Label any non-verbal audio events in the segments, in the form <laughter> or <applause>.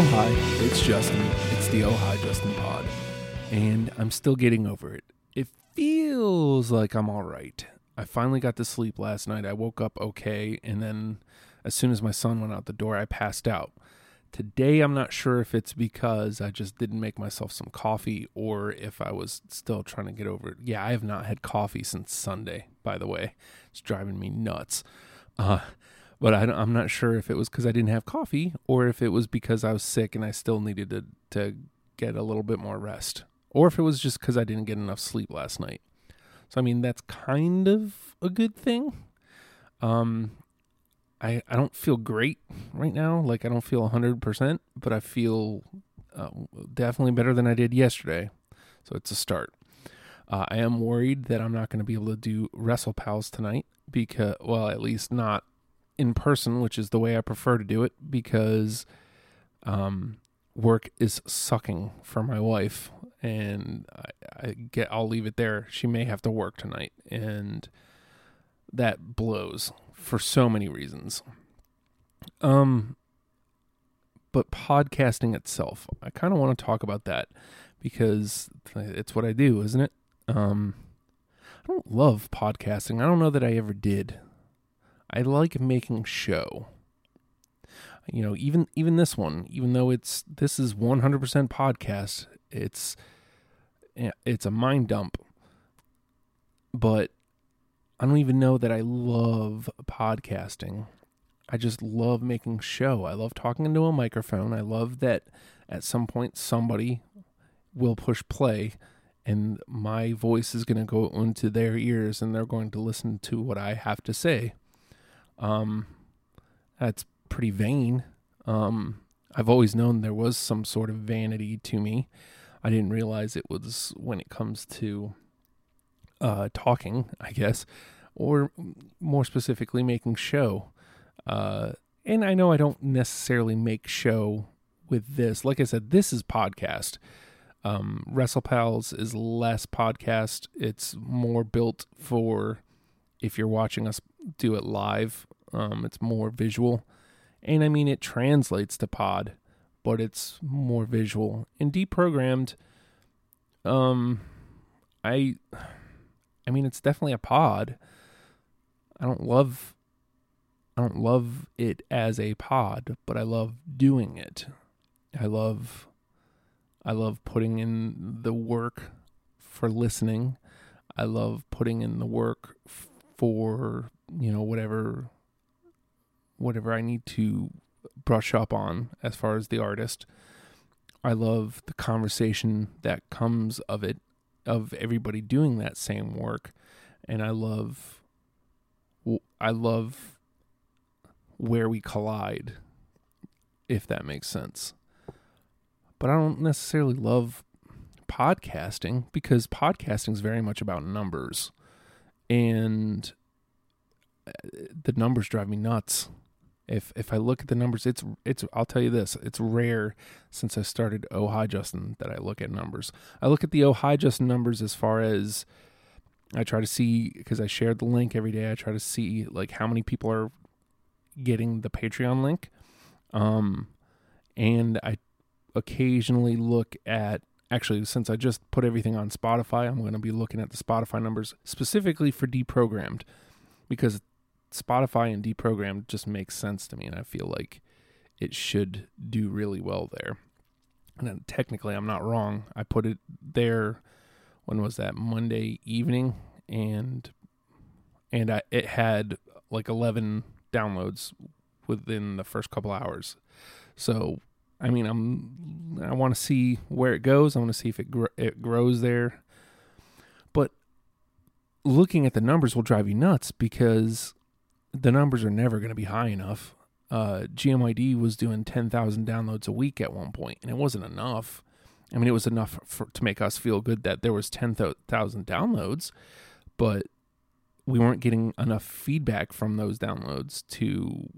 Oh hi, it's Justin. It's the Oh hi Justin pod. And I'm still getting over it. It feels like I'm all right. I finally got to sleep last night. I woke up okay and then as soon as my son went out the door, I passed out. Today I'm not sure if it's because I just didn't make myself some coffee or if I was still trying to get over it. Yeah, I have not had coffee since Sunday, by the way. It's driving me nuts. Uh but I, am not sure if it was because I didn't have coffee or if it was because I was sick and I still needed to, to get a little bit more rest, or if it was just because I didn't get enough sleep last night. So I mean that's kind of a good thing. Um, I I don't feel great right now. Like I don't feel hundred percent, but I feel uh, definitely better than I did yesterday. So it's a start. Uh, I am worried that I'm not going to be able to do Wrestle Pals tonight because, well, at least not in person, which is the way I prefer to do it because um, work is sucking for my wife, and I, I get I'll leave it there. She may have to work tonight, and that blows for so many reasons. Um, but podcasting itself, I kind of want to talk about that because it's what I do, isn't it? Um, I don't love podcasting. I don't know that I ever did. I like making show. You know, even even this one, even though it's this is 100% podcast, it's eh, it's a mind dump. But I don't even know that I love podcasting. I just love making show. I love talking into a microphone. I love that at some point somebody will push play and my voice is going to go into their ears and they're going to listen to what I have to say. Um, that's pretty vain. Um, I've always known there was some sort of vanity to me. I didn't realize it was when it comes to uh, talking, I guess, or more specifically, making show. Uh, and I know I don't necessarily make show with this. Like I said, this is podcast. Um, WrestlePals is less podcast. It's more built for if you're watching us do it live. Um, it's more visual, and I mean it translates to pod, but it's more visual and deprogrammed. Um, I, I mean it's definitely a pod. I don't love, I don't love it as a pod, but I love doing it. I love, I love putting in the work for listening. I love putting in the work for you know whatever whatever I need to brush up on as far as the artist. I love the conversation that comes of it of everybody doing that same work and I love I love where we collide if that makes sense. But I don't necessarily love podcasting because podcasting is very much about numbers and the numbers drive me nuts. If if I look at the numbers, it's it's I'll tell you this, it's rare since I started Oh Hi Justin that I look at numbers. I look at the Oh Hi Justin numbers as far as I try to see because I shared the link every day. I try to see like how many people are getting the Patreon link. Um and I occasionally look at actually since I just put everything on Spotify, I'm going to be looking at the Spotify numbers specifically for deprogrammed because Spotify and deprogrammed just makes sense to me and I feel like it should do really well there. And technically I'm not wrong. I put it there when was that Monday evening and and I, it had like 11 downloads within the first couple hours. So I mean, I'm I want to see where it goes. I want to see if it gr- it grows there. But looking at the numbers will drive you nuts because the numbers are never going to be high enough. Uh, GMID was doing 10,000 downloads a week at one point, and it wasn't enough. I mean, it was enough for, to make us feel good that there was 10,000 downloads, but we weren't getting enough feedback from those downloads to,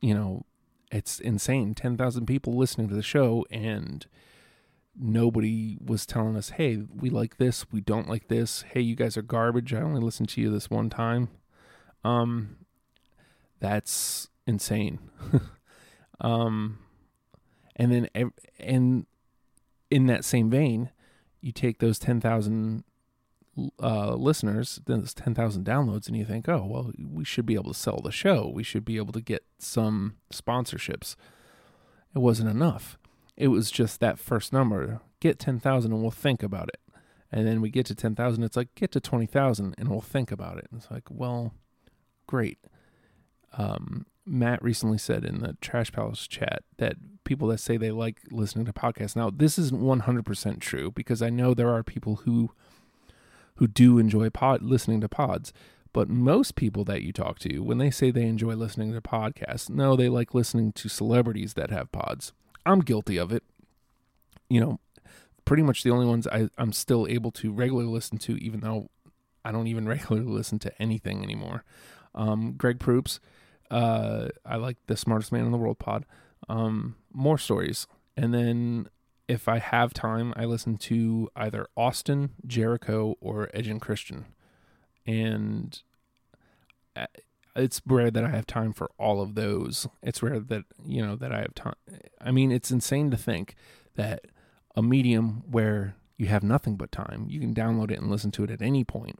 you know, it's insane. 10,000 people listening to the show and nobody was telling us, "Hey, we like this, we don't like this. Hey, you guys are garbage. I only listened to you this one time." Um that's insane. <laughs> um And then, and in that same vein, you take those 10,000 uh, listeners, then it's 10,000 downloads, and you think, oh, well, we should be able to sell the show. We should be able to get some sponsorships. It wasn't enough. It was just that first number get 10,000 and we'll think about it. And then we get to 10,000, it's like, get to 20,000 and we'll think about it. And it's like, well, great. Um, Matt recently said in the Trash Palace chat that people that say they like listening to podcasts. Now, this isn't 100% true because I know there are people who who do enjoy pod listening to pods. But most people that you talk to, when they say they enjoy listening to podcasts, no, they like listening to celebrities that have pods. I'm guilty of it. You know, pretty much the only ones I, I'm still able to regularly listen to, even though I don't even <laughs> regularly listen to anything anymore. Um, Greg Proops, uh, I like the smartest man in the world pod. Um, more stories, and then if I have time, I listen to either Austin, Jericho, or Edge and Christian. And uh, it's rare that I have time for all of those. It's rare that, you know, that I have time. I mean, it's insane to think that a medium where you have nothing but time, you can download it and listen to it at any point,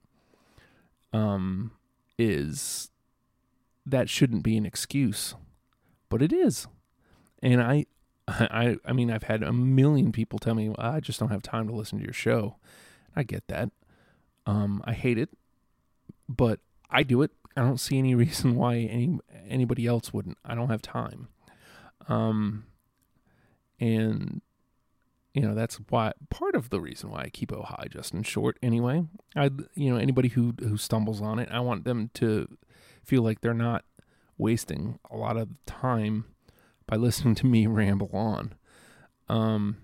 um, is that shouldn't be an excuse, but it is. And I, <laughs> I I mean I've had a million people tell me I just don't have time to listen to your show. I get that. Um, I hate it, but I do it. I don't see any <laughs> reason why any anybody else wouldn't. I don't have time. Um, and you know that's why part of the reason why I keep Oh Hi Justin short. Anyway, I you know anybody who who stumbles on it, I want them to feel like they're not wasting a lot of time by <laughs> listening to me ramble on. Um,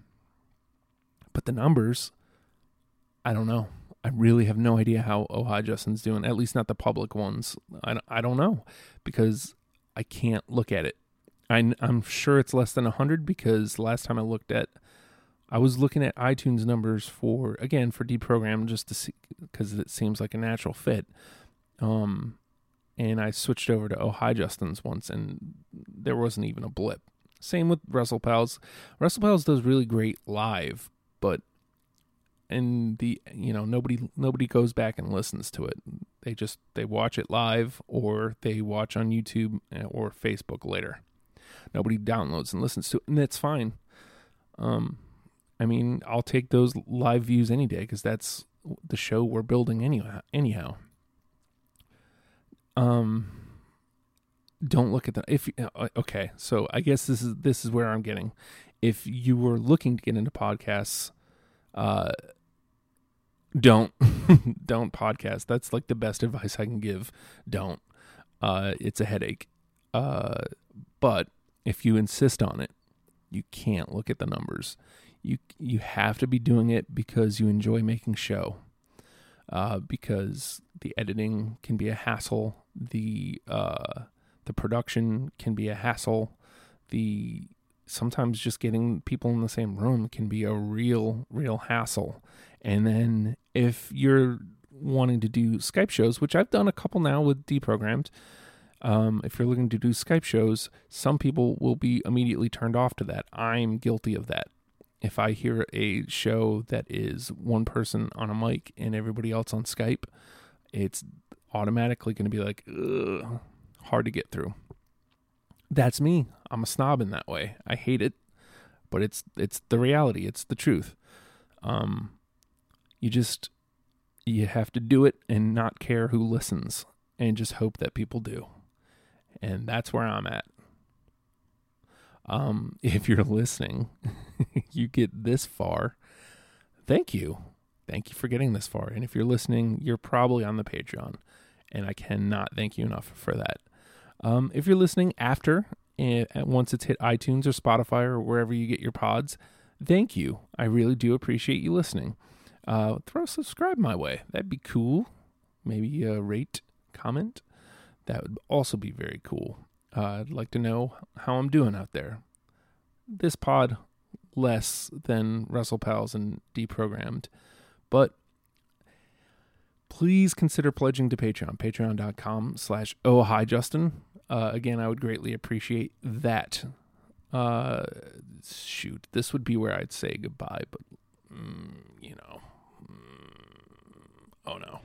but the numbers, I don't know. I really have no idea how Oh Hi Justin's doing. At least not the public ones. I, I don't know because I can't look at it. I, I'm sure it's less than 100 because last time I looked at, I was looking at iTunes numbers for again for deprogram just to see because it seems like a natural fit. Um, and I switched over to Oh Hi Justin's once, and there wasn't even a blip. Same with WrestlePals. WrestlePals does really great live, but and the you know nobody nobody goes back and listens to it. They just they watch it live or they watch on YouTube eh, or Facebook later. Nobody downloads and listens to it, and that's fine. Um, I mean, I'll take those live views any day because that's the show we're building anyhow. Anyhow, um don't look at the if uh, okay so i guess this is this is where i'm getting. If you were looking to get into podcasts uh don't <laughs> don't podcast. That's like the best advice i can give. Don't. Uh it's a headache. Uh but if you insist on it you can't look at the numbers you you have to be doing it because you enjoy making show uh because the editing can be a hassle the uh, the production can be a hassle. The sometimes just getting people in the same room can be a real real hassle. And then if you're wanting to do Skype shows, which I've done a couple now with deprogrammed, um, if you're looking to do Skype shows, some people will be immediately turned off to that. I'm guilty of that. If I hear a show that is one person on a mic and everybody else on Skype, it's automatically going to be like, hard to get through. That's me. I'm a snob in that way. I hate it, but it's it's the reality. It's the truth. Um, you just you have to do it and not care who listens, and just hope that people do. And that's where I'm at. Um, <laughs> if you're listening, <laughs> you get this far. Thank you. Thank you for getting this far. And if you're listening, you're probably on the Patreon and I cannot thank you enough for that. Um, if you're listening after, uh, once it's hit iTunes or Spotify or wherever you get your pods, thank you. I really do appreciate you listening. Uh, throw a subscribe my way. That'd be cool. Maybe a rate, comment. That would also be very cool. Uh, I'd like to know how I'm doing out there. This pod less than WrestlePals and Deprogrammed, but please consider pledging to Patreon, patreon.com slash oh hi Justin. Uh, again, I would greatly appreciate that. Uh, shoot, this would be where I'd say goodbye, but mm, you know, mm, oh no.